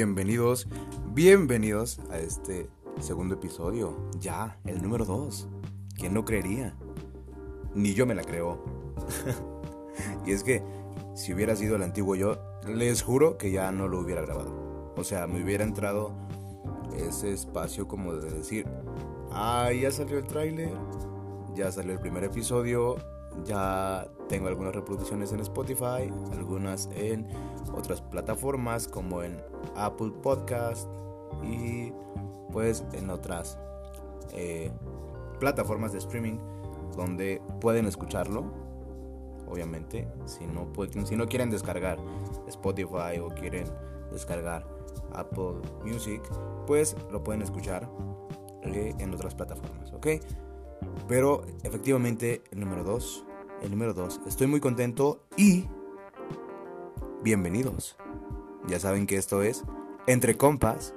bienvenidos, bienvenidos a este segundo episodio, ya, el número 2. ¿Quién no creería? Ni yo me la creo. y es que si hubiera sido el antiguo yo, les juro que ya no lo hubiera grabado. O sea, me hubiera entrado ese espacio como de decir, ah, ya salió el tráiler, ya salió el primer episodio, ya tengo algunas reproducciones en Spotify, algunas en otras plataformas como en Apple Podcast y pues en otras eh, plataformas de streaming donde pueden escucharlo. Obviamente, si no, quieren descargar Spotify o quieren descargar Apple Music, pues lo pueden escuchar eh, en otras plataformas, ¿ok? Pero efectivamente, el número 2, el número 2, estoy muy contento y bienvenidos. Ya saben que esto es Entre Compas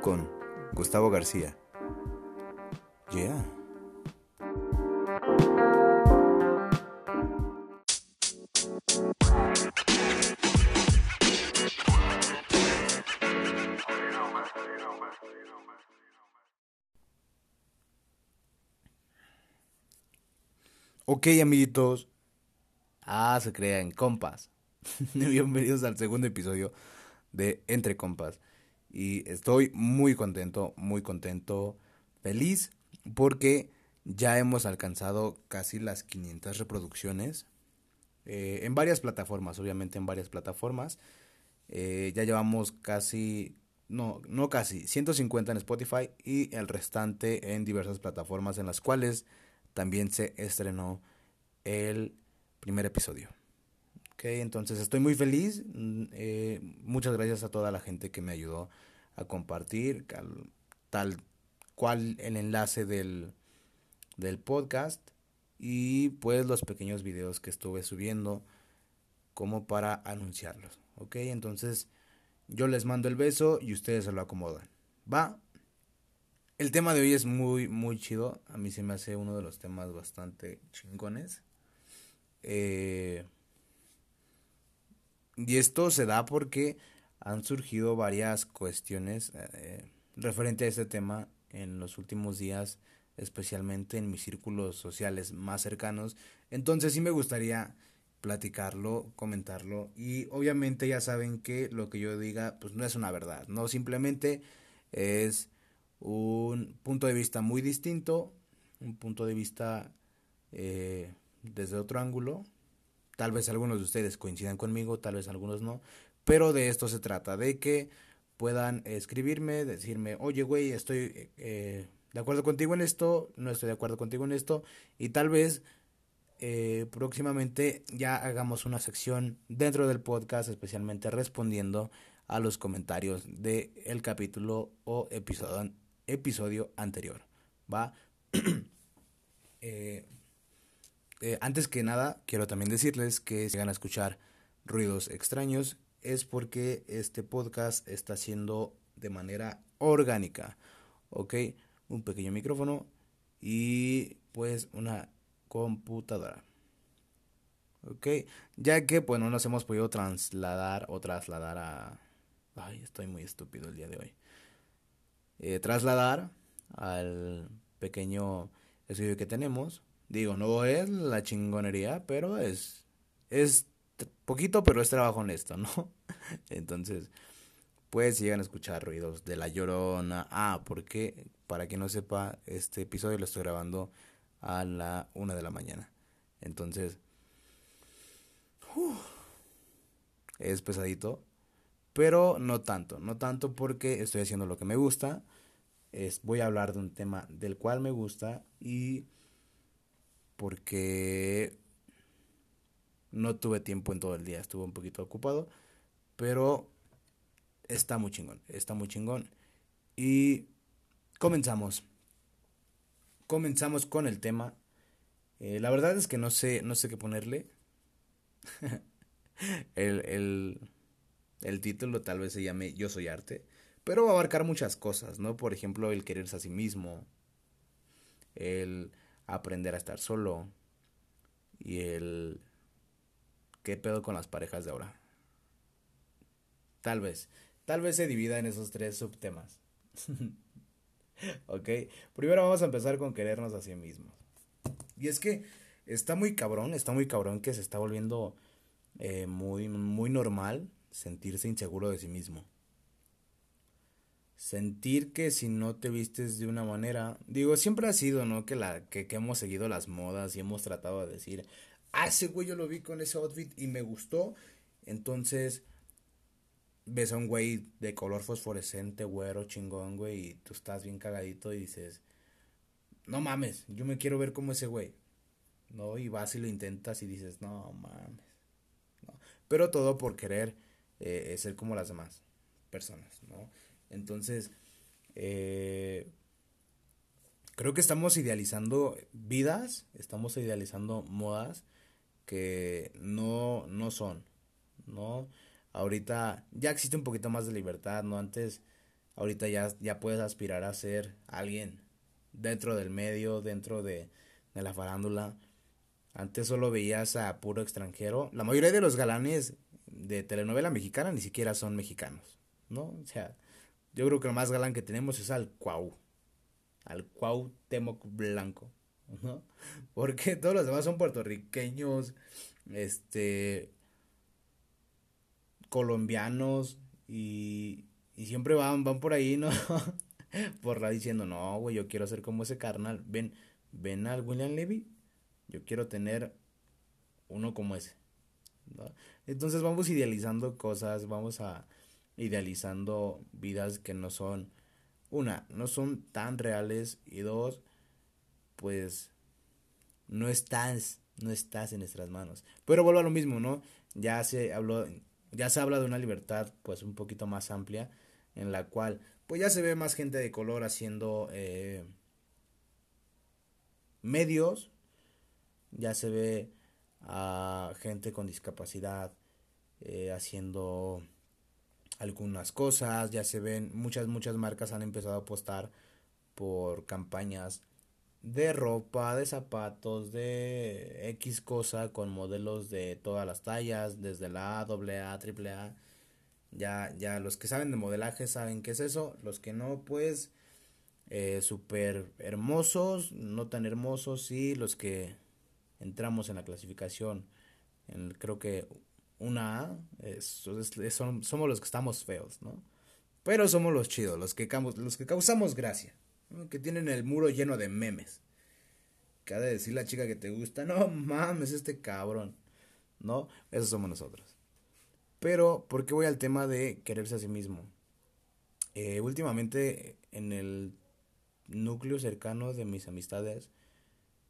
con Gustavo García. Yeah. Ok, amiguitos. Ah, se crea en compas. Bienvenidos al segundo episodio de Entre Compas. Y estoy muy contento, muy contento, feliz, porque ya hemos alcanzado casi las 500 reproducciones. Eh, en varias plataformas, obviamente en varias plataformas. Eh, ya llevamos casi, no, no casi, 150 en Spotify y el restante en diversas plataformas en las cuales también se estrenó el primer episodio. Ok, entonces estoy muy feliz. Mm, eh, muchas gracias a toda la gente que me ayudó a compartir tal cual el enlace del, del podcast y pues los pequeños videos que estuve subiendo como para anunciarlos. Ok, entonces yo les mando el beso y ustedes se lo acomodan. Va, el tema de hoy es muy, muy chido. A mí se me hace uno de los temas bastante chingones. Eh, y esto se da porque han surgido varias cuestiones eh, referente a este tema en los últimos días, especialmente en mis círculos sociales más cercanos. Entonces sí me gustaría platicarlo, comentarlo y obviamente ya saben que lo que yo diga pues no es una verdad, no simplemente es un punto de vista muy distinto, un punto de vista eh, desde otro ángulo. Tal vez algunos de ustedes coincidan conmigo, tal vez algunos no, pero de esto se trata, de que puedan escribirme, decirme, oye, güey, estoy eh, de acuerdo contigo en esto, no estoy de acuerdo contigo en esto, y tal vez eh, próximamente ya hagamos una sección dentro del podcast, especialmente respondiendo a los comentarios del el capítulo o episodio episodio anterior. ¿Va? Eh, eh, antes que nada, quiero también decirles que si van a escuchar ruidos extraños es porque este podcast está siendo de manera orgánica. ¿Ok? Un pequeño micrófono y pues una computadora. ¿Ok? Ya que pues no nos hemos podido trasladar o trasladar a... Ay, estoy muy estúpido el día de hoy. Eh, trasladar al pequeño estudio que tenemos. Digo, no es la chingonería, pero es, es poquito, pero es trabajo honesto, ¿no? Entonces, pues llegan a escuchar ruidos de la llorona. Ah, porque, para quien no sepa, este episodio lo estoy grabando a la una de la mañana. Entonces, es pesadito, pero no tanto, no tanto porque estoy haciendo lo que me gusta. Es, voy a hablar de un tema del cual me gusta y porque no tuve tiempo en todo el día, estuve un poquito ocupado, pero está muy chingón, está muy chingón. Y comenzamos. Comenzamos con el tema. Eh, la verdad es que no sé, no sé qué ponerle. el, el, el título tal vez se llame Yo soy arte, pero va a abarcar muchas cosas, ¿no? Por ejemplo, el quererse a sí mismo, el aprender a estar solo y el qué pedo con las parejas de ahora. Tal vez, tal vez se divida en esos tres subtemas. ok, primero vamos a empezar con querernos a sí mismos. Y es que está muy cabrón, está muy cabrón que se está volviendo eh, muy, muy normal sentirse inseguro de sí mismo. Sentir que si no te vistes de una manera, digo, siempre ha sido, ¿no? Que, la, que, hemos seguido las modas y hemos tratado de decir, ah, ese güey yo lo vi con ese outfit y me gustó. Entonces, ves a un güey de color fosforescente, güero, chingón, güey, y tú estás bien cagadito y dices, no mames, yo me quiero ver como ese güey. ¿No? Y vas y lo intentas y dices, no mames. Pero todo por querer eh, ser como las demás personas, ¿no? Entonces, eh, creo que estamos idealizando vidas, estamos idealizando modas que no, no son, ¿no? Ahorita ya existe un poquito más de libertad, ¿no? Antes, ahorita ya, ya puedes aspirar a ser alguien dentro del medio, dentro de, de la farándula. Antes solo veías a puro extranjero. La mayoría de los galanes de telenovela mexicana ni siquiera son mexicanos, ¿no? O sea, yo creo que lo más galán que tenemos es al Cuau. Al Cuau Temoc Blanco, ¿no? Porque todos los demás son puertorriqueños, este, colombianos y, y siempre van, van por ahí, ¿no? por la diciendo, no, güey, yo quiero ser como ese carnal. Ven, ven al William Levy, yo quiero tener uno como ese. Entonces vamos idealizando cosas, vamos a idealizando vidas que no son, una, no son tan reales y dos, pues no estás, no estás en nuestras manos. Pero vuelvo a lo mismo, ¿no? Ya se habló, ya se habla de una libertad pues un poquito más amplia en la cual pues ya se ve más gente de color haciendo eh, medios, ya se ve a gente con discapacidad eh, haciendo algunas cosas, ya se ven, muchas, muchas marcas han empezado a apostar por campañas de ropa, de zapatos, de X cosa con modelos de todas las tallas, desde la A, AA, AAA. Ya, ya los que saben de modelaje saben qué es eso, los que no, pues eh, súper hermosos, no tan hermosos, sí, los que entramos en la clasificación, creo que una A, somos los que estamos feos, ¿no? Pero somos los chidos, los que, los que causamos gracia que tienen el muro lleno de memes. Que ha de decir la chica que te gusta, no mames, este cabrón. ¿No? Esos somos nosotros. Pero, ¿por qué voy al tema de quererse a sí mismo? Eh, últimamente, en el núcleo cercano de mis amistades,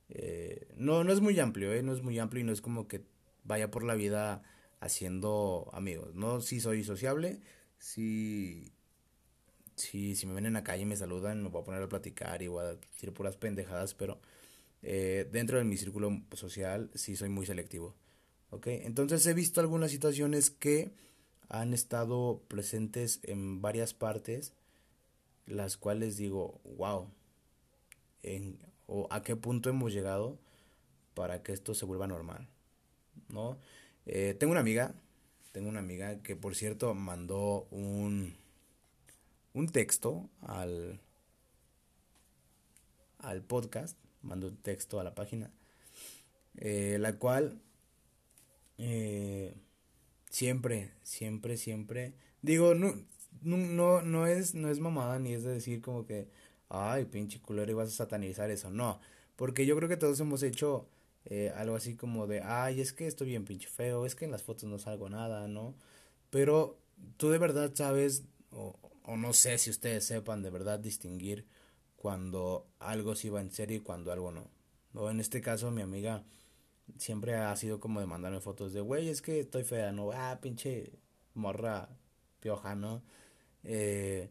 eh, no, no es muy amplio, ¿eh? No es muy amplio y no es como que vaya por la vida haciendo amigos, ¿no? Sí soy sociable, sí si, si me ven en la calle y me saludan, me voy a poner a platicar y voy a decir puras pendejadas, pero eh, dentro de mi círculo social sí soy muy selectivo. ¿Ok? Entonces he visto algunas situaciones que han estado presentes en varias partes, las cuales digo, wow, en, o a qué punto hemos llegado para que esto se vuelva normal, ¿no? Eh, tengo una amiga, tengo una amiga que por cierto mandó un, un texto al, al podcast, mando un texto a la página, eh, la cual eh, siempre, siempre, siempre, digo, no, no, no, es, no es mamada ni es de decir como que, ay, pinche culero, y vas a satanizar eso, no, porque yo creo que todos hemos hecho eh, algo así como de, ay, es que estoy bien pinche feo, es que en las fotos no salgo nada, ¿no? Pero tú de verdad sabes, o, o no sé si ustedes sepan de verdad distinguir cuando algo sí va en serio y cuando algo no. O en este caso mi amiga siempre ha sido como de mandarme fotos de, güey, es que estoy fea, no, ah, pinche morra pioja, ¿no? Eh,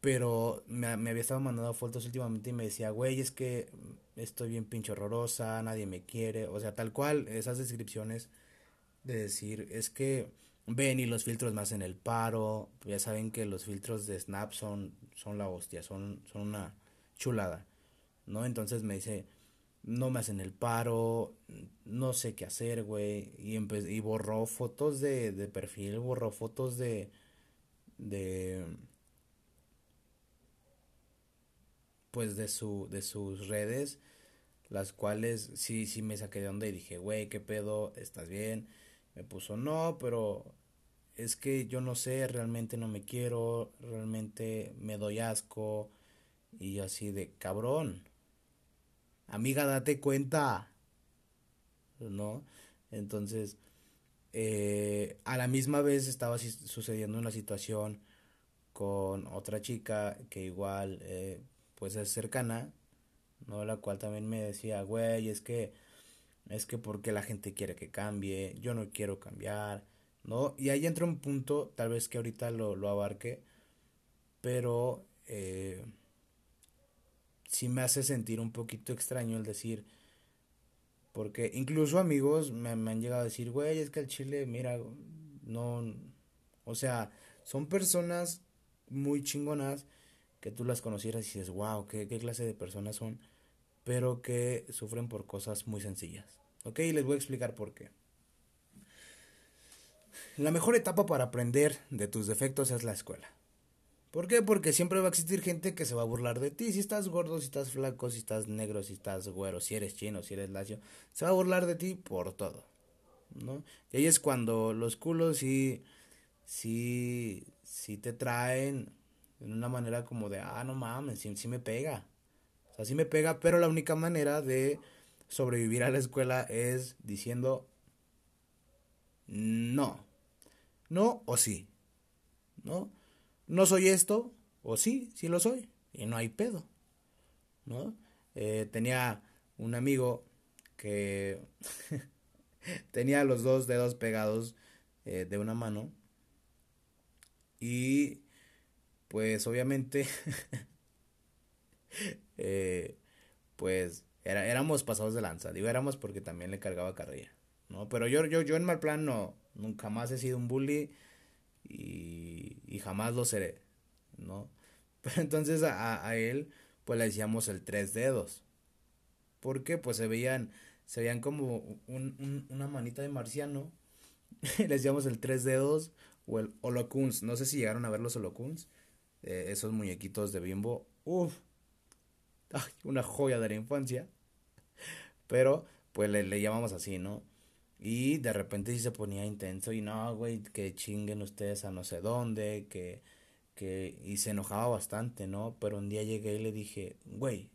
pero me, me, había estado mandando fotos últimamente y me decía, güey, es que estoy bien pinche horrorosa, nadie me quiere, o sea, tal cual, esas descripciones de decir, es que ven y los filtros más en el paro. Ya saben que los filtros de Snap son, son la hostia, son, son una chulada. ¿No? Entonces me dice, no me hacen el paro, no sé qué hacer, güey. Y, y borró fotos de, de perfil, borró fotos de, de pues de su de sus redes las cuales sí sí me saqué de onda y dije güey qué pedo estás bien me puso no pero es que yo no sé realmente no me quiero realmente me doy asco y así de cabrón amiga date cuenta no entonces eh, a la misma vez estaba sucediendo una situación con otra chica que igual eh, pues es cercana, ¿no? La cual también me decía, güey, es que, es que porque la gente quiere que cambie, yo no quiero cambiar, ¿no? Y ahí entra un punto, tal vez que ahorita lo, lo abarque, pero eh, sí me hace sentir un poquito extraño el decir, porque incluso amigos me, han llegado a decir, güey, es que el chile, mira, no, o sea, son personas muy chingonas que tú las conocieras y dices, wow, ¿qué, qué clase de personas son, pero que sufren por cosas muy sencillas. Ok, les voy a explicar por qué. La mejor etapa para aprender de tus defectos es la escuela. ¿Por qué? Porque siempre va a existir gente que se va a burlar de ti. Si estás gordo, si estás flaco, si estás negro, si estás güero, si eres chino, si eres lacio, se va a burlar de ti por todo. ¿No? Y ahí es cuando los culos sí, sí, sí te traen en una manera como de, ah, no mames, sí, sí me pega. O sea, sí me pega, pero la única manera de sobrevivir a la escuela es diciendo no. No o sí. ¿No? no soy esto, o sí, sí lo soy, y no hay pedo, ¿no? Eh, tenía un amigo que tenía los dos dedos pegados eh, de una mano y pues obviamente eh, pues era, éramos pasados de lanza, digo éramos porque también le cargaba carrilla, ¿no? Pero yo, yo, yo en mal plan no, nunca más he sido un bully y, jamás lo seré, ¿no? Pero entonces a, a, él pues le decíamos el tres dedos. Porque pues se veían, se veían como un, una manita de marciano. le decíamos el tres dedos o el holocuns. No sé si llegaron a ver los holocuns. Eh, esos muñequitos de bimbo. Uf. una joya de la infancia. Pero pues le, le llamamos así, ¿no? Y de repente sí se ponía intenso y no, güey, que chinguen ustedes a no sé dónde, que, que, y se enojaba bastante, ¿no? Pero un día llegué y le dije, güey,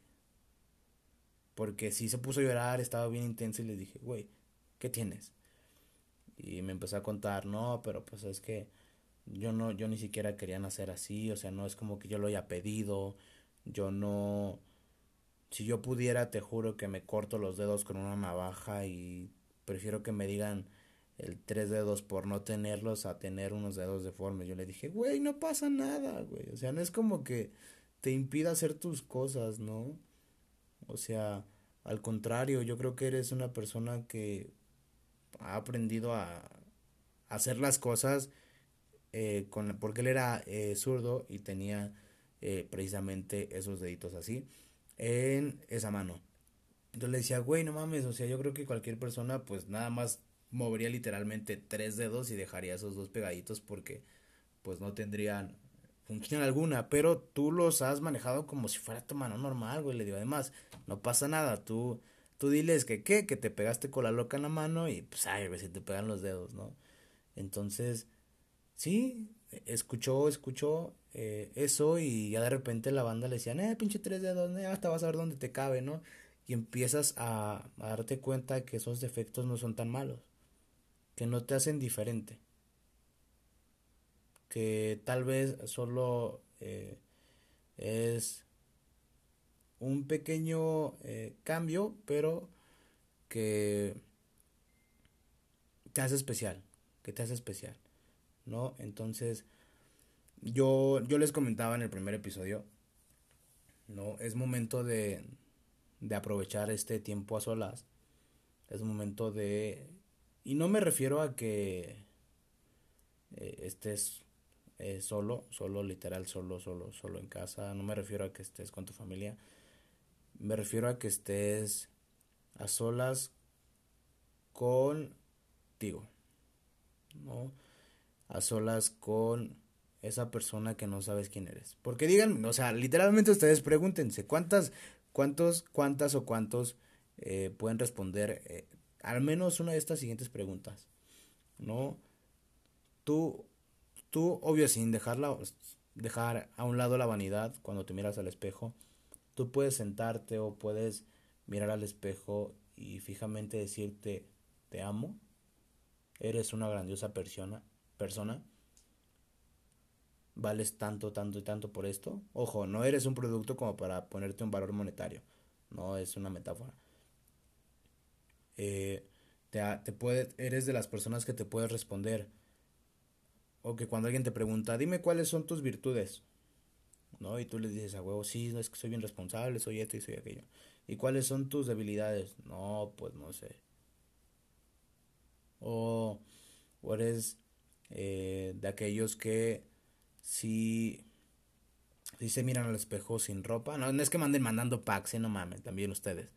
porque sí se puso a llorar, estaba bien intenso y le dije, güey, ¿qué tienes? Y me empezó a contar, no, pero pues es que yo no, yo ni siquiera quería nacer así, o sea, no es como que yo lo haya pedido, yo no, si yo pudiera, te juro que me corto los dedos con una navaja y prefiero que me digan el tres dedos por no tenerlos a tener unos dedos deformes. Yo le dije, güey, no pasa nada, güey. O sea, no es como que te impida hacer tus cosas, ¿no? O sea, al contrario, yo creo que eres una persona que ha aprendido a, hacer las cosas eh, con, porque él era eh, zurdo y tenía eh, precisamente esos deditos así en esa mano. Entonces le decía, güey, no mames, o sea, yo creo que cualquier persona pues nada más movería literalmente tres dedos y dejaría esos dos pegaditos porque pues no tendrían función alguna, pero tú los has manejado como si fuera tu mano normal, güey, le digo, además, no pasa nada, tú, tú diles que qué, que te pegaste con la loca en la mano y pues ay, a ver si te pegan los dedos, ¿no? Entonces, sí, escuchó, escuchó eh, eso y ya de repente la banda le decían, eh, pinche tres dedos, eh, hasta vas a ver dónde te cabe, ¿no? y empiezas a, darte cuenta que esos defectos no son tan malos, que no te hacen diferente, que tal vez solo eh, es un pequeño eh, cambio, pero que te hace especial, que te hace especial, ¿no? Entonces, yo, yo les comentaba en el primer episodio, ¿no? Es momento de, de aprovechar este tiempo a solas. Es momento de... Y no me refiero a que eh, estés eh, solo, solo literal, solo, solo, solo en casa. No me refiero a que estés con tu familia. Me refiero a que estés a solas contigo. ¿No? A solas con esa persona que no sabes quién eres. Porque digan, o sea, literalmente ustedes pregúntense, ¿cuántas, cuántos, cuántas o cuántos eh, pueden responder eh, al menos una de estas siguientes preguntas? ¿No? Tú, tú, obvio, sin dejarla, dejar a un lado la vanidad cuando te miras al espejo, tú puedes sentarte o puedes mirar al espejo y fijamente decirte, te amo, eres una grandiosa persona, persona, vales tanto, tanto y tanto por esto. Ojo, no eres un producto como para ponerte un valor monetario, no es una metáfora. Eh, te, te eres de las personas que te puedes responder. O que cuando alguien te pregunta, dime cuáles son tus virtudes. ¿No? Y tú le dices a huevo, sí, es que soy bien responsable, soy esto y soy aquello. ¿Y cuáles son tus debilidades? No, pues no sé. O, o eres eh, de aquellos que si, si se miran al espejo sin ropa. No, no es que manden mandando packs, ¿eh? no mames, también ustedes.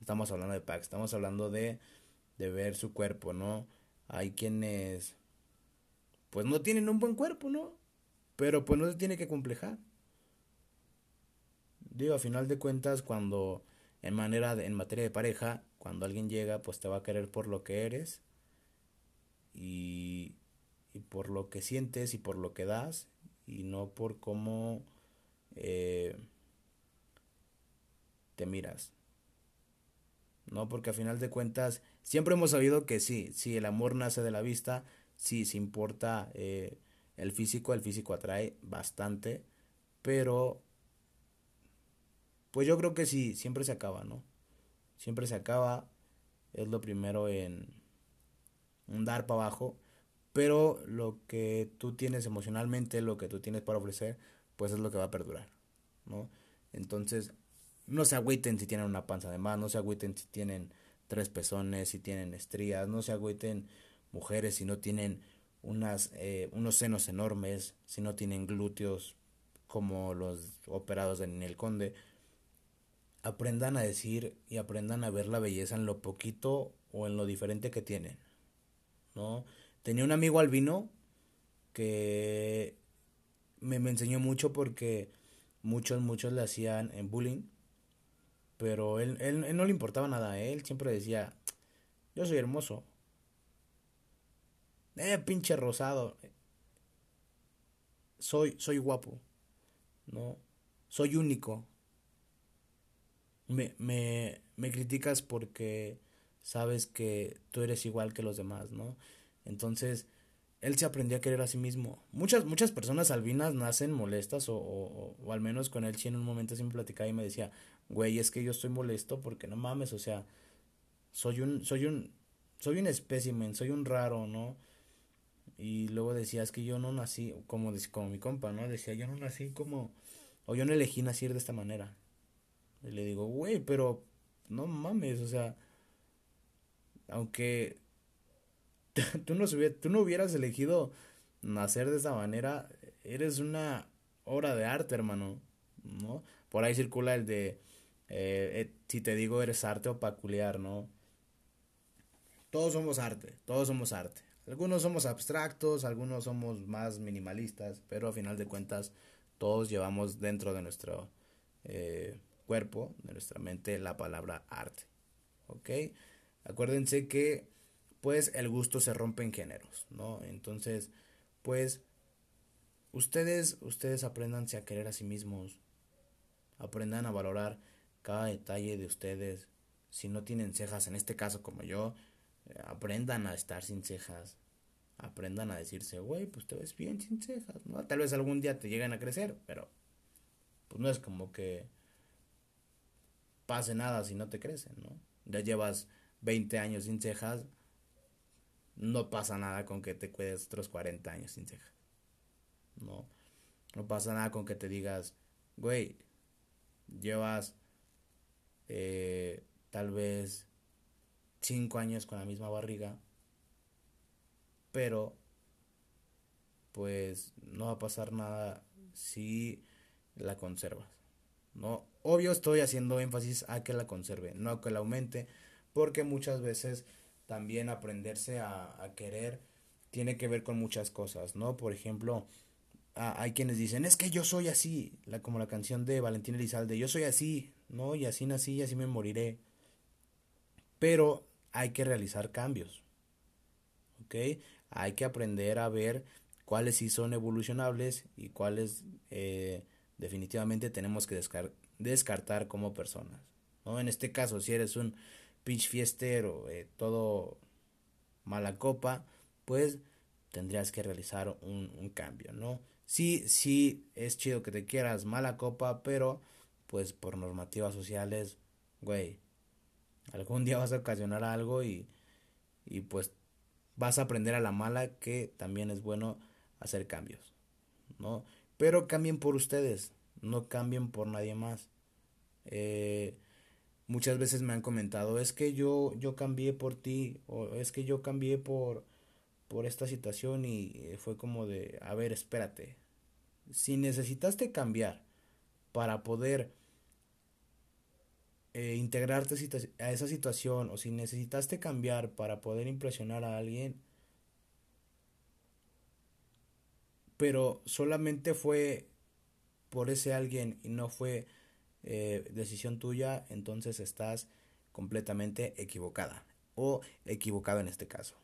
Estamos hablando de packs, estamos hablando de, de ver su cuerpo, ¿no? Hay quienes pues no tienen un buen cuerpo, ¿no? Pero pues no se tiene que complejar. Digo, a final de cuentas, cuando en manera en materia de pareja, cuando alguien llega, pues te va a querer por lo que eres y, y por lo que sientes y por lo que das y no por cómo eh, te miras. No, porque a final de cuentas siempre hemos sabido que sí, sí, el amor nace de la vista, sí, sí importa eh, el físico, el físico atrae bastante, pero pues yo creo que sí, siempre se acaba, ¿no? Siempre se acaba, es lo primero en, un dar para abajo, pero lo que tú tienes emocionalmente, lo que tú tienes para ofrecer, pues es lo que va a perdurar, ¿no? Entonces, no se agüiten si tienen una panza de más, no se agüiten si tienen tres pezones, si tienen estrías, no se agüiten mujeres si no tienen unas, eh, unos senos enormes, si no tienen glúteos como los operados de Ninel Conde. Aprendan a decir y aprendan a ver la belleza en lo poquito o en lo diferente que tienen. ¿no? Tenía un amigo albino que me, me enseñó mucho porque muchos, muchos le hacían en bullying. Pero él, él, no le importaba nada. Él siempre decía, yo soy hermoso. Eh, pinche rosado. Soy, soy guapo. ¿No? Soy único. Me, me, me criticas porque sabes que tú eres igual que los demás, ¿no? Entonces, él se aprendió a querer a sí mismo. Muchas, muchas personas albinas nacen molestas o, o, o al menos con él sí en un momento siempre platicaba y me decía, güey, es que yo estoy molesto porque no mames, o sea, soy un, soy un, soy un espécimen, soy un raro, ¿no? Y luego decía, es que yo no nací, como, como mi compa, ¿no? Decía, yo no nací como, o yo no elegí nacer de esta manera. Y le digo, güey, pero no mames, o sea, aunque tú no, tú no hubieras elegido nacer de esa manera, eres una obra de arte, hermano, ¿no? Por ahí circula el de, eh, eh, si te digo eres arte o peculiar, ¿no? Todos somos arte, todos somos arte. Algunos somos abstractos, algunos somos más minimalistas, pero a final de cuentas todos llevamos dentro de nuestro eh, cuerpo, de nuestra mente, la palabra arte. Acuérdense que pues el gusto se rompe en géneros, ¿no? Entonces, pues ustedes ustedes aprendanse a querer a sí mismos. Aprendan a valorar cada detalle de ustedes. Si no tienen cejas, en este caso como yo, eh, aprendan a estar sin cejas. Aprendan a decirse, güey, pues te ves bien sin cejas, ¿no? Tal vez algún día te lleguen a crecer, pero pues no es como que pase nada si no te crecen, ¿no? Ya llevas 20 años sin cejas, no pasa nada con que te cuides otros 40 años sin cejas. No, no pasa nada con que te digas, güey, llevas eh, tal vez 5 años con la misma barriga, pero pues no va a pasar nada si la conservas. No, obvio estoy haciendo énfasis a que la conserve, no a que la aumente, porque muchas veces también aprenderse a, querer tiene que ver con muchas cosas, ¿no? Por ejemplo, hay quienes dicen, es que yo soy así, como la canción de Valentín Elizalde, yo soy así, ¿no? Y así nací y así me moriré. Pero hay que realizar cambios, ¿ok? Hay que aprender a ver cuáles sí son evolucionables y cuáles eh, definitivamente tenemos que descartar como personas, ¿no? En este caso, si eres un fiestero, eh, todo mala copa, pues tendrías que realizar un, un cambio, ¿no? Sí, sí, es chido que te quieras mala copa, pero pues por normativas sociales, güey, algún día vas a ocasionar algo y, y pues vas a aprender a la mala que también es bueno hacer cambios, ¿no? Pero cambien por ustedes, no cambien por nadie más. Eh, muchas veces me han comentado, es que yo, yo cambié por ti, o es que yo cambié por, por esta situación y eh, fue como de, a ver, espérate, si necesitaste cambiar para poder eh, integrarte a esa situación o si necesitaste cambiar para poder impresionar a alguien, pero solamente fue por ese alguien y no fue eh, decisión tuya, entonces estás completamente equivocada o equivocado en este caso.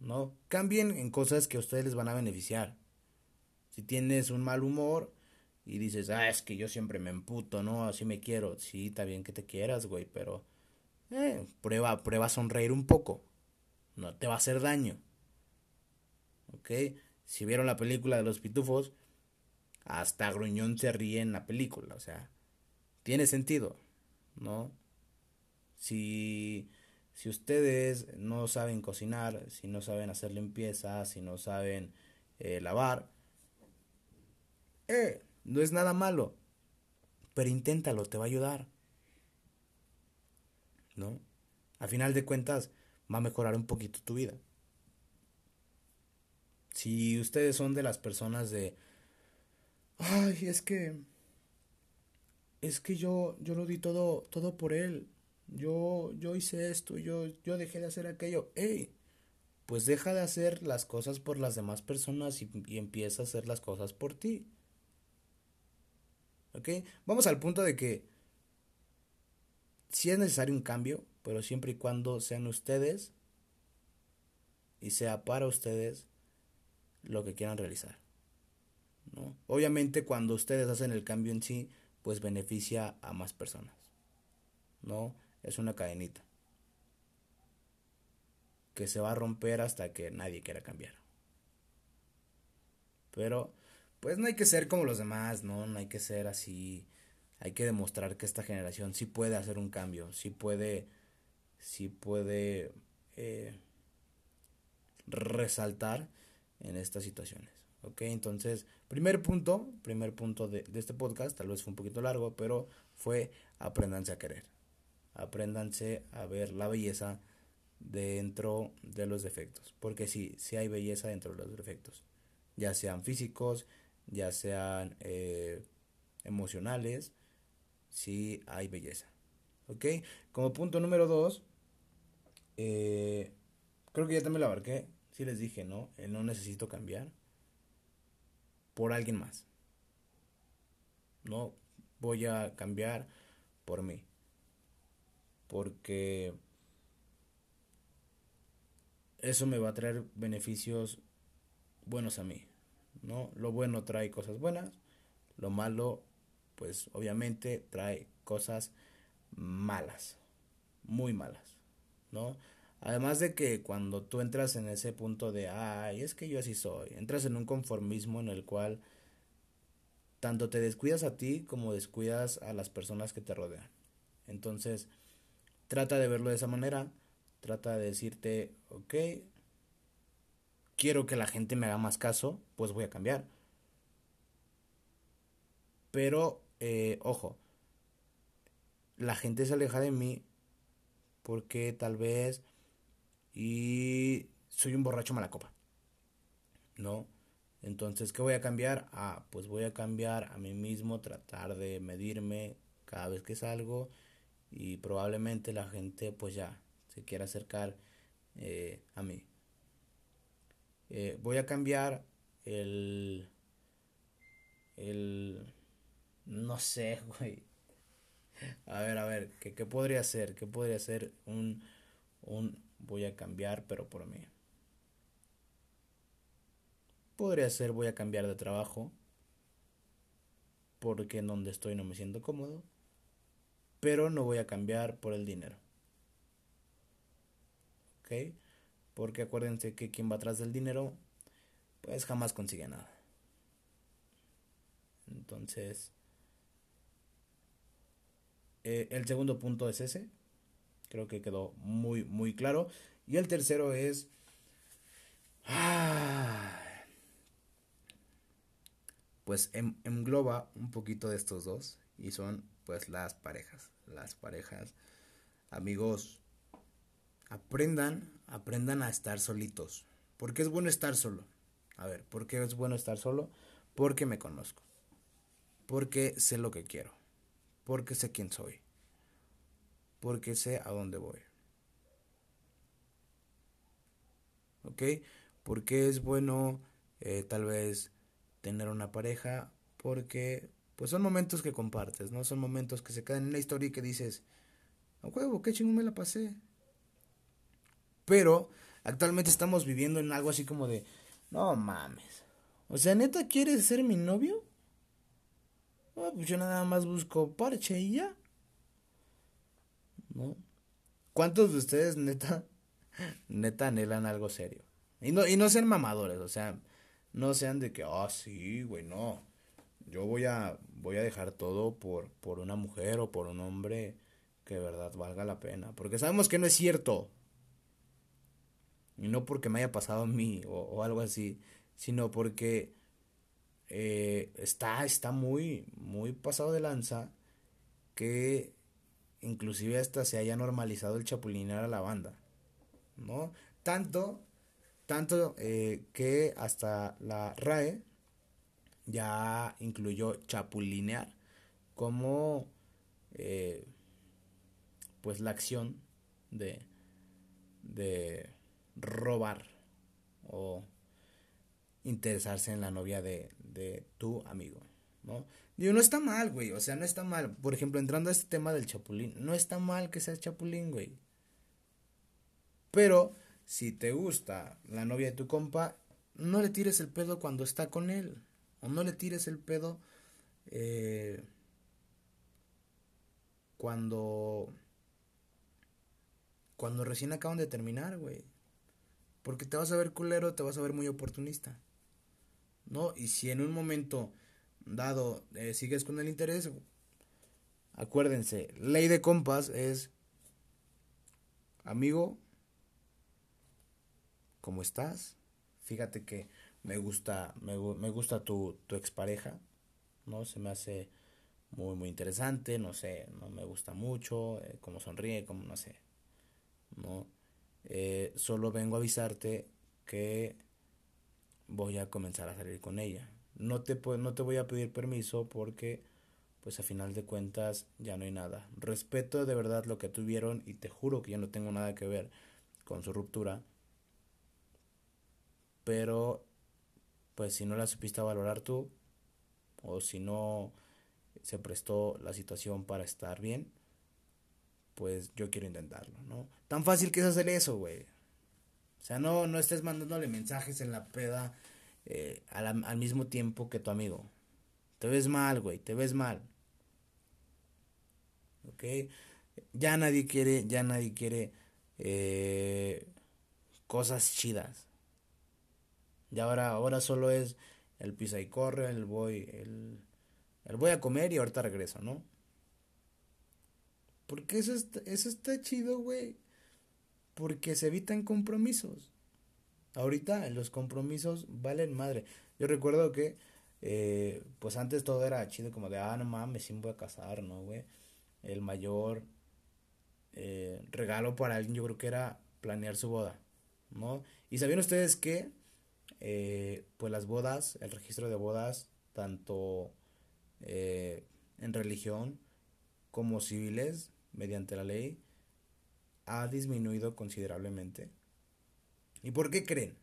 ¿no? Cambien en cosas que a ustedes les van a beneficiar. Si tienes un mal humor y dices, ah, es que yo siempre me emputo, ¿no? Así me quiero. Sí, está bien que te quieras, güey, pero eh, prueba, prueba a sonreír un poco. No te va a hacer daño. ¿Ok? Si vieron la película de los pitufos, hasta Gruñón se ríe en la película. O sea, tiene sentido, ¿no? Si si ustedes no saben cocinar, si no saben hacer limpieza, si no saben eh, lavar, eh, no es nada malo. Pero inténtalo, te va a ayudar. ¿No? A final de cuentas, va a mejorar un poquito tu vida. Si ustedes son de las personas de. Ay, es que. Es que yo, yo lo di todo, todo por él yo, yo hice esto, yo, yo dejé de hacer aquello. ¡Ey! Pues deja de hacer las cosas por las demás personas y, empieza a hacer las cosas por ti. ¿Ok? Vamos al punto de que si es necesario un cambio, pero siempre y cuando sean ustedes y sea para ustedes lo que quieran realizar. ¿no? Obviamente cuando ustedes hacen el cambio en sí, pues beneficia a más personas. ¿no? es una cadenita que se va a romper hasta que nadie quiera cambiar. Pero, pues no hay que ser como los demás, ¿no? No hay que ser así. Hay que demostrar que esta generación sí puede hacer un cambio, sí puede, sí puede eh, resaltar en estas situaciones. ¿Ok? Entonces, primer punto, primer punto de, de este podcast, tal vez fue un poquito largo, pero fue aprendanse a querer apréndanse a ver la belleza dentro de los defectos. Porque sí, sí hay belleza dentro de los defectos. Ya sean físicos, ya sean eh, emocionales, sí hay belleza. ¿Ok? Como punto número dos, eh, creo que ya también lo abarqué. Sí les dije, ¿no? No necesito cambiar por alguien más. No voy a cambiar por mí porque eso me va a traer beneficios buenos a mí, ¿no? Lo bueno trae cosas buenas, lo malo, pues obviamente trae cosas malas, muy malas, ¿no? Además de que cuando tú entras en ese punto de, ay, es que yo así soy, entras en un conformismo en el cual tanto te descuidas a ti como descuidas a las personas que te rodean. Entonces, Trata de verlo de esa manera. Trata de decirte, ok, quiero que la gente me haga más caso, pues voy a cambiar. Pero, eh, ojo, la gente se aleja de mí porque tal vez y soy un borracho mala copa. ¿No? Entonces, ¿qué voy a cambiar? Ah, pues voy a cambiar a mí mismo, tratar de medirme cada vez que salgo y probablemente la gente pues ya se quiera acercar eh, a mí. Eh, voy a cambiar el, el... No sé, güey. A ver, a ver, ¿qué, qué podría ser? ¿Qué podría ser un, un voy a cambiar, pero por mí? Podría ser voy a cambiar de trabajo porque en donde estoy no me siento cómodo, pero no voy a cambiar por el dinero. ¿Ok? Porque acuérdense que quien va atrás del dinero, pues jamás consigue nada. Entonces, eh, el segundo punto es ese. Creo que quedó muy, muy claro. Y el tercero es... Pues em, engloba un poquito de estos dos. Y son pues las parejas. Las parejas. Amigos, aprendan, aprendan a estar solitos. porque es bueno estar solo? A ver, ¿por qué es bueno estar solo? Porque me conozco. Porque sé lo que quiero. Porque sé quién soy. Porque sé a dónde voy. ¿Ok? Porque es bueno eh, tal vez tener una pareja. Porque pues son momentos que compartes, ¿no? Son momentos que se quedan en la historia y que dices, a huevo, qué chingón me la pasé. Pero actualmente estamos viviendo en algo así como de, no mames. O sea, neta, ¿quieres ser mi novio? Ah, pues yo nada más busco parche y ya. ¿Cuántos de ustedes neta, neta anhelan algo serio? Y no, y no sean mamadores, o sea, no sean de que, ah, sí, güey, no. Yo voy a, voy a dejar todo por, por una mujer o por un hombre que verdad valga la pena. Porque sabemos que no es cierto. Y no porque me haya pasado a mí o, o algo así, sino porque eh, está, está muy, muy pasado de lanza que inclusive hasta se haya normalizado el chapulinear a la banda, ¿no? Tanto, tanto eh, que hasta la RAE ya incluyó chapulinear como eh, pues la acción de, de robar o interesarse en la novia de, de tu amigo, ¿no? Digo, no está mal, güey, o sea, no está mal. Por ejemplo, entrando a este tema del chapulín, no está mal que seas chapulín, güey. Pero, si te gusta la novia de tu compa, no le tires el pedo cuando está con él. O no le tires el pedo eh, cuando... Cuando recién acaban de terminar, güey. Porque te vas a ver culero, te vas a ver muy oportunista. ¿no? Y si en un momento dado eh, sigues con el interés, acuérdense, ley de compas es, amigo, ¿cómo estás? Fíjate que me gusta, me, me gusta tu, tu expareja, ¿no? Se me hace muy, muy interesante, no sé, no me gusta mucho, eh, cómo sonríe, como no sé, ¿no? Eh, solo vengo a avisarte que voy a comenzar a salir con ella. No te, no te voy a pedir permiso porque, pues a final de cuentas, ya no hay nada. Respeto de verdad lo que tuvieron y te juro que yo no tengo nada que ver con su ruptura. Pero, pues si no la supiste valorar tú, o si no se prestó la situación para estar bien, pues yo quiero intentarlo, ¿no? Tan fácil que es hacer eso, güey. O sea, no, no estés mandándole mensajes en la peda eh, al, al, mismo tiempo que tu amigo. Te ves mal, güey, te ves mal. ¿Ok? Ya nadie quiere, ya nadie quiere eh, cosas chidas. Y ahora, ahora solo es el pisa y corre, el voy, el, el voy a comer y ahorita regreso, ¿no? Porque eso está, eso está chido, güey porque se evitan compromisos. Ahorita los compromisos valen madre. Yo recuerdo que, eh, pues antes todo era chido, como de, ah, no mames, sí me voy a casar, ¿no, güey? El mayor eh, regalo para alguien yo creo que era planear su boda, ¿no? Y sabían ustedes que, eh, pues las bodas, el registro de bodas, tanto en religión como civiles, mediante la ley, ha disminuido considerablemente. ¿Y por qué creen?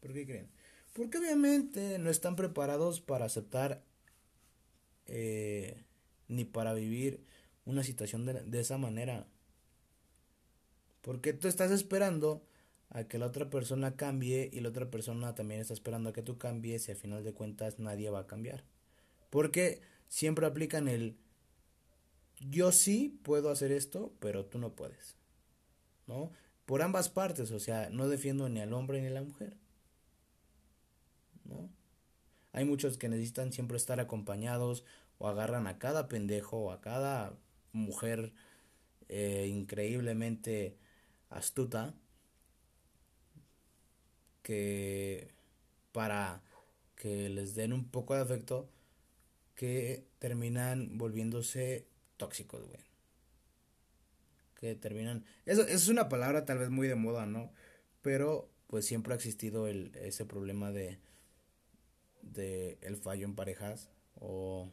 ¿Por qué creen? Porque obviamente no están preparados para aceptar eh, ni para vivir una situación de, de esa manera. Porque tú estás esperando a que la otra persona cambie y la otra persona también está esperando a que tú cambies y al final de cuentas nadie va a cambiar. Porque siempre aplican el yo sí puedo hacer esto, pero tú no puedes. ¿No? Por ambas partes, o sea, no defiendo ni al hombre ni a la mujer. ¿No? Hay muchos que necesitan siempre estar acompañados o agarran a cada pendejo o a cada mujer eh, increíblemente astuta que para que les den un poco de afecto que terminan volviéndose tóxicos, güey. Que terminan... Eso, es una palabra tal vez muy de moda, ¿no? Pero pues siempre ha existido el, ese problema de, de el fallo en parejas o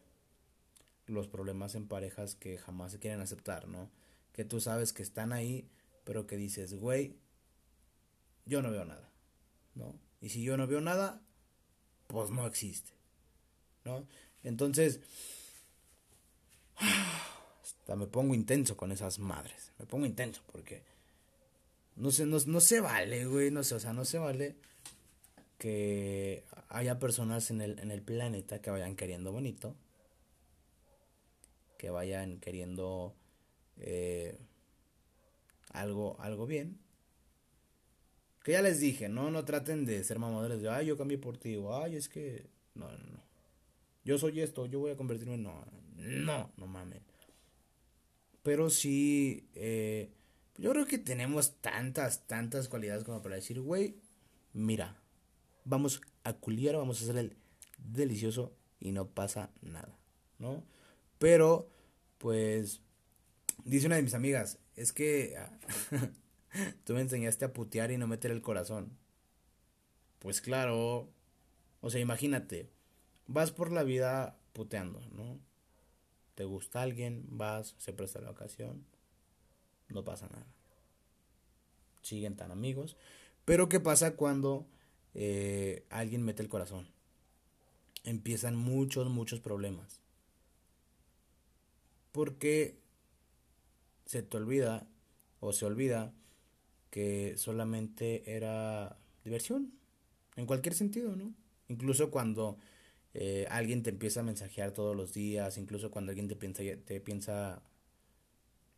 los problemas en parejas que jamás se quieren aceptar, ¿no? Que tú sabes que están ahí, pero que dices, güey, yo no veo nada, ¿no? Y si yo no veo nada, pues no existe, ¿no? Entonces, hasta me pongo intenso con esas madres, me pongo intenso porque no se, no, no se vale, güey, no sé, o sea, no se vale que haya personas en el, en el planeta que vayan queriendo bonito, que vayan queriendo eh, algo, algo bien. Que ya les dije, no, no traten de ser mamadores de, ay, yo cambié por ti, o ay, es que, no, no, no. Yo soy esto, yo voy a convertirme en, no, no, no mames. Pero sí, eh, yo creo que tenemos tantas, tantas cualidades como para decir, güey, mira, vamos a culiar, vamos a hacer el delicioso y no pasa nada, ¿no? Pero, pues, dice una de mis amigas, es que tú me enseñaste a putear y no meter el corazón. Pues claro, o sea, imagínate, vas por la vida puteando, ¿no? Te gusta alguien, vas, se presta la ocasión, no pasa nada. Siguen tan amigos. Pero ¿qué pasa cuando eh, alguien mete el corazón? Empiezan muchos, muchos problemas. Porque se te olvida o se olvida que solamente era diversión, en cualquier sentido, ¿no? Incluso cuando eh, alguien te empieza a mensajear todos los días, incluso cuando alguien te piensa, te piensa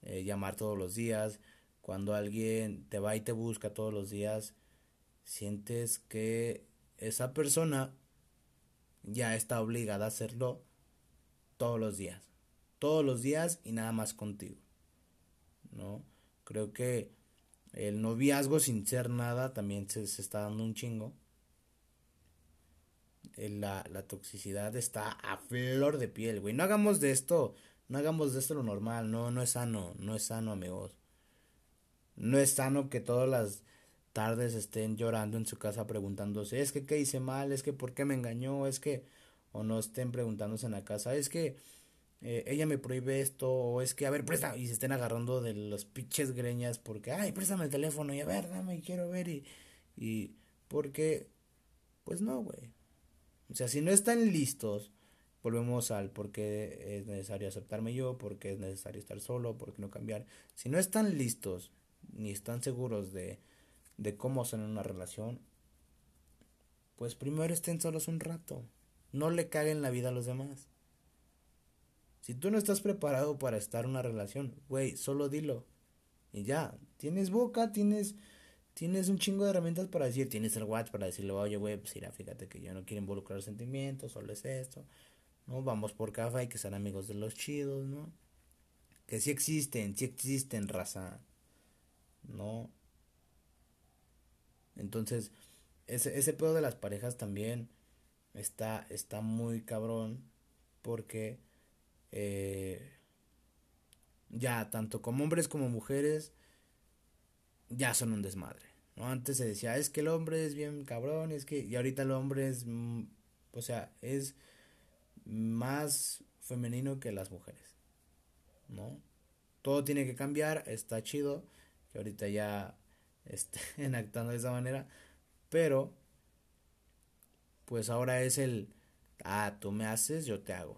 eh, llamar todos los días, cuando alguien te va y te busca todos los días, sientes que esa persona ya está obligada a hacerlo todos los días, todos los días y nada más contigo. ¿no? Creo que el noviazgo sin ser nada también se, está dando un chingo. La, la, toxicidad está a flor de piel, güey. No hagamos de esto, no hagamos de esto lo normal, no, no es sano, no es sano, amigos. No es sano que todas las tardes estén llorando en su casa preguntándose, es que qué hice mal, es que por qué me engañó, es que, o no estén preguntándose en la casa, es que eh, ella me prohíbe esto, o es que, a ver, presta, y se estén agarrando de los pinches greñas porque, ay, préstame el teléfono, y a ver, dame, quiero ver, y, y, porque, pues no, güey. O sea, si no están listos, volvemos al por qué es necesario aceptarme yo, porque es necesario estar solo, por qué no cambiar. Si no están listos, ni están seguros de, de cómo son una relación, pues primero estén solos un rato. No le caguen la vida a los demás. Si tú no estás preparado para estar en una relación, güey, solo dilo. Y ya, tienes boca, tienes tienes un chingo de herramientas para decir, tienes el WhatsApp para decirle, oye, güey, pues mira, fíjate que yo no quiero involucrar sentimientos, solo es esto, ¿no? Vamos por café, hay que ser amigos de los chidos, ¿no? Que sí existen, sí existen, raza, ¿no? Entonces, ese, ese pedo de las parejas también está, está muy cabrón, porque eh, ya tanto como hombres como mujeres ya son un desmadre. ¿no? Antes se decía, es que el hombre es bien cabrón, es que, y ahorita el hombre es, mm, o sea, es más femenino que las mujeres, ¿no? Todo tiene que cambiar, está chido, que ahorita ya estén actuando de esa manera, pero, pues ahora es el, ah, tú me haces, yo te hago.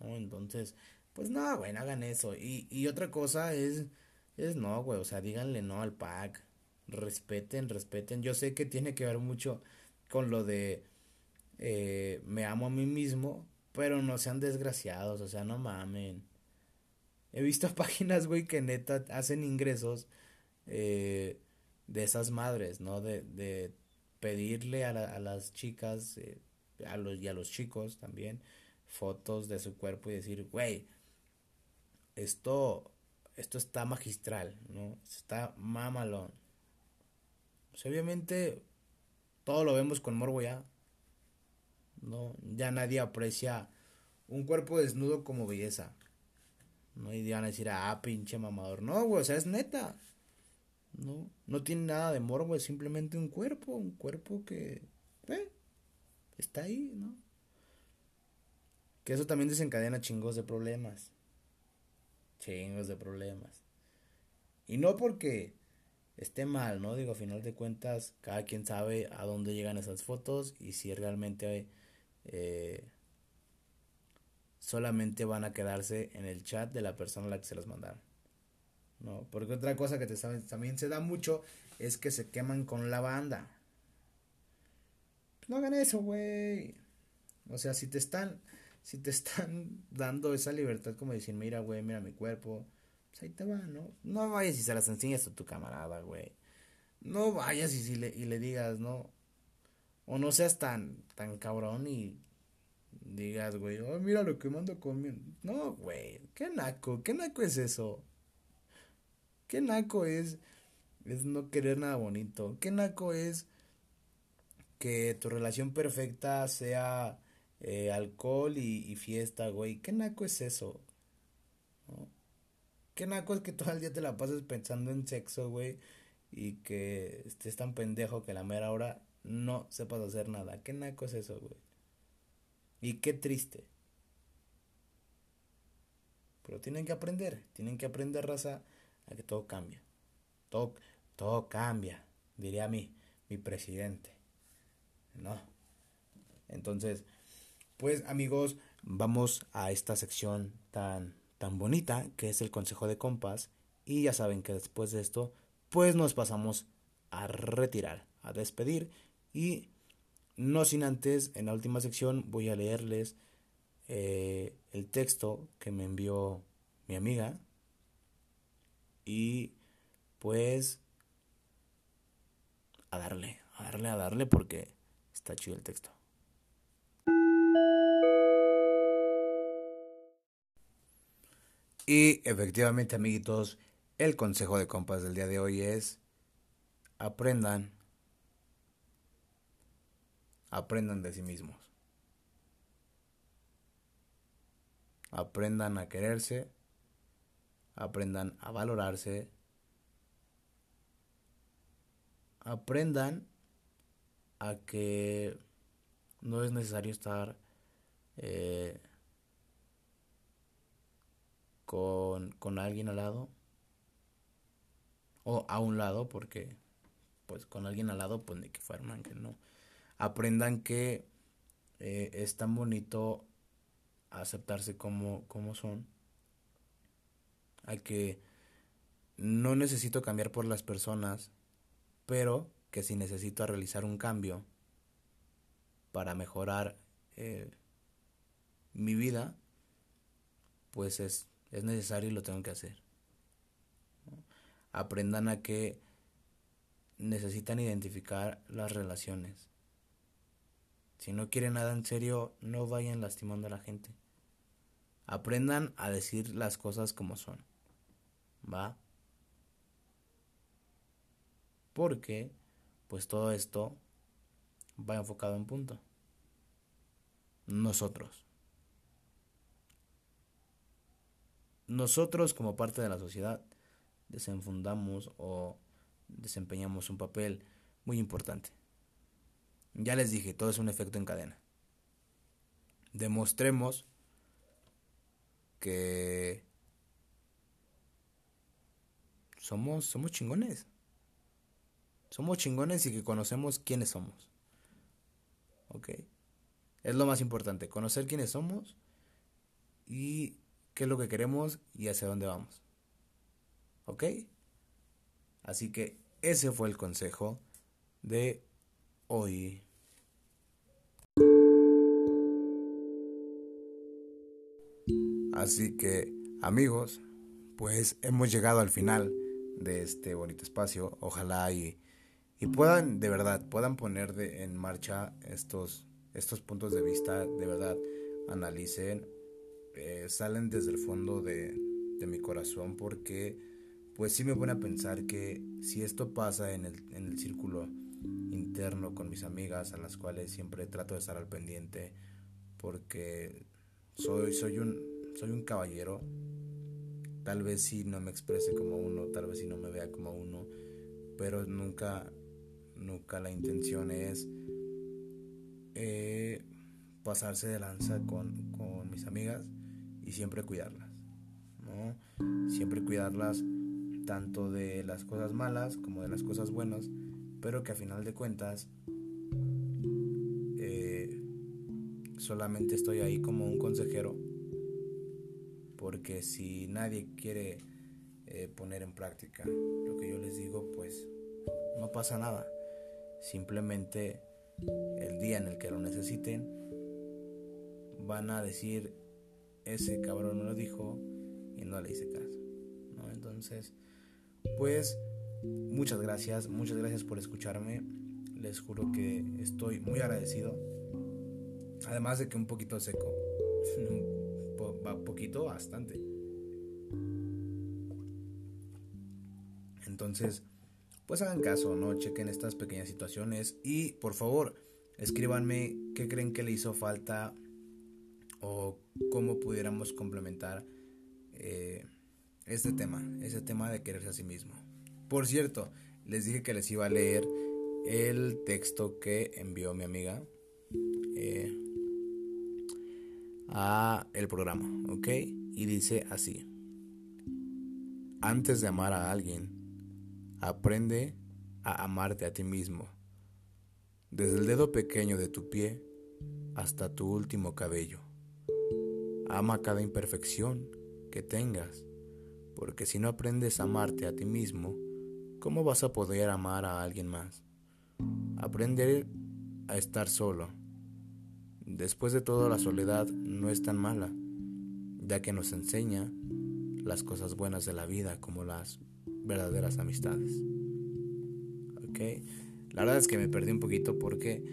Entonces, pues no, güey, no hagan eso. Y, y otra cosa es, es no, güey, o sea, díganle no al pack. Respeten, respeten. Yo sé que tiene que ver mucho con lo de eh, me amo a mí mismo, pero no sean desgraciados, o sea, no mamen. He visto páginas, güey, que neta hacen ingresos eh, de esas madres, ¿no? De, de pedirle a, a las chicas eh, a los, y a los chicos también fotos de su cuerpo y decir, güey, esto, esto está magistral, ¿no? Está mamalón. Pues obviamente todo lo vemos con morbo ya. No, ya nadie aprecia un cuerpo desnudo como belleza. No y van a decir, ah, pinche mamador. No, güey, o sea, es neta. No, no tiene nada de morbo, es simplemente un cuerpo, un cuerpo que, eh, está ahí, ¿no? Que eso también desencadena chingos de problemas. Chingos de problemas. Y no porque esté mal, ¿no? Digo, a final de cuentas, cada quien sabe a dónde llegan esas fotos y si realmente eh, solamente van a quedarse en el chat de la persona a la que se las mandaron. No, porque otra cosa que te también se da mucho es que se queman con la banda. No hagan eso, güey. O sea, si te están si te están dando esa libertad como decir, mira, güey, mira mi cuerpo, pues ahí te va, ¿no? No vayas y se las enseñas a tu camarada, güey. No vayas y, si le, y le digas, ¿no? O no seas tan, tan cabrón y digas, güey, oh, mira lo que mando conmigo. No, güey, qué naco, qué naco es eso. Qué naco es, es no querer nada bonito. Qué naco es que tu relación perfecta sea eh, alcohol y, fiesta, güey. ¿Qué naco es eso? ¿Qué naco es que todo el día te la pases pensando en sexo, güey? Y que estés tan pendejo que la mera hora no sepas hacer nada. ¿Qué naco es eso, güey? Y qué triste. Pero tienen que aprender, tienen que aprender, raza, a que todo cambia. Todo, todo cambia, diría mi, mi presidente. ¿No? Entonces, pues amigos, vamos a esta sección tan, tan bonita que es el consejo de compas. Y ya saben que después de esto, pues nos pasamos a retirar, a despedir. Y no sin antes, en la última sección voy a leerles eh, el texto que me envió mi amiga. Y pues a darle, a darle, a darle porque está chido el texto. Y efectivamente, amiguitos, el consejo de compas del día de hoy es aprendan, aprendan de sí mismos. Aprendan a quererse, aprendan a valorarse, aprendan a que no es necesario estar eh, con, alguien al lado. O a un lado porque pues con alguien al lado pues ni que fueran que no. Aprendan que eh, es tan bonito aceptarse como, como son. Hay que no necesito cambiar por las personas pero que si necesito realizar un cambio para mejorar eh, mi vida pues es es necesario y lo tengo que hacer. Aprendan a que necesitan identificar las relaciones. Si no quieren nada en serio, no vayan lastimando a la gente. Aprendan a decir las cosas como son. ¿Va? Porque, pues todo esto va enfocado en punto. Nosotros. Nosotros como parte de la sociedad desenfundamos o desempeñamos un papel muy importante. Ya les dije, todo es un efecto en cadena. Demostremos que somos, somos chingones. somos chingones y que conocemos quiénes somos. ¿Ok? Es lo más importante, conocer quiénes somos y qué es lo que queremos y hacia dónde vamos. ¿Ok? Así que ese fue el consejo de hoy. Así que, amigos, pues hemos llegado al final de este bonito espacio. Ojalá y, y puedan, de verdad, puedan poner de, en marcha estos, estos puntos de vista, de verdad, analicen, eh, salen desde el fondo de, de mi corazón porque pues sí me pone a pensar que si esto pasa en el, en el círculo interno con mis amigas a las cuales siempre trato de estar al pendiente porque soy, soy, un, soy un caballero tal vez sí no me exprese como uno tal vez sí no me vea como uno pero nunca nunca la intención es eh, pasarse de lanza con, con mis amigas siempre cuidarlas ¿no? siempre cuidarlas tanto de las cosas malas como de las cosas buenas, pero que a final de cuentas eh, solamente estoy ahí como un consejero, porque si nadie quiere eh, poner en práctica lo que yo les digo, pues no pasa nada. Simplemente el día en el que lo necesiten, van a decir, ese cabrón me lo dijo y no le hice caso. Entonces, pues muchas gracias, muchas gracias por escucharme. Les juro que estoy muy agradecido. Además de que un poquito seco. poquito, bastante. Entonces, pues hagan caso, ¿no? Chequen estas pequeñas situaciones y por favor, escríbanme qué creen que le hizo falta o cómo pudiéramos complementar eh, este tema, ese tema de quererse a sí mismo. Por cierto, les dije que les iba a leer el texto que envió mi amiga eh, a el programa, ¿ok? Y dice así: Antes de amar a alguien, aprende a amarte a ti mismo, desde el dedo pequeño de tu pie hasta tu último cabello. Ama cada imperfección que tengas porque si no aprendes a amarte a ti mismo, ¿cómo vas a poder amar a alguien más? Aprender a estar solo. Después de todo, la soledad no es tan mala, ya que nos enseña las cosas buenas de la vida como las verdaderas amistades. ¿Ok? La verdad es que me perdí un poquito porque,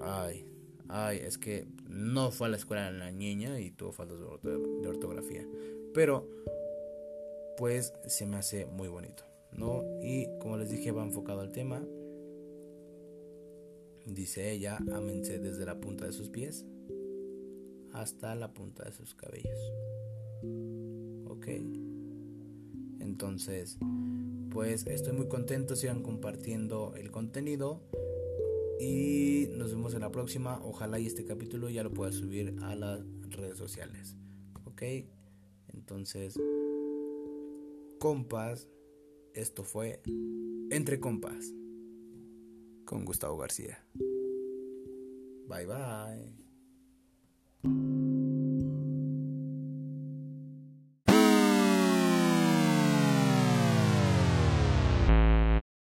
ay, ay, es que no fue a la escuela la niña y tuvo faltas de ortografía. Pero pues se me hace muy bonito, ¿no? Y como les dije, va enfocado al tema. Dice ella, ámense desde la punta de sus pies hasta la punta de sus cabellos. Ok. Entonces, pues estoy muy contento, sigan compartiendo el contenido y nos vemos en la próxima. Ojalá y este capítulo ya lo pueda subir a las redes sociales. Ok. Entonces compas, esto fue Entre Compas con Gustavo García. Bye bye.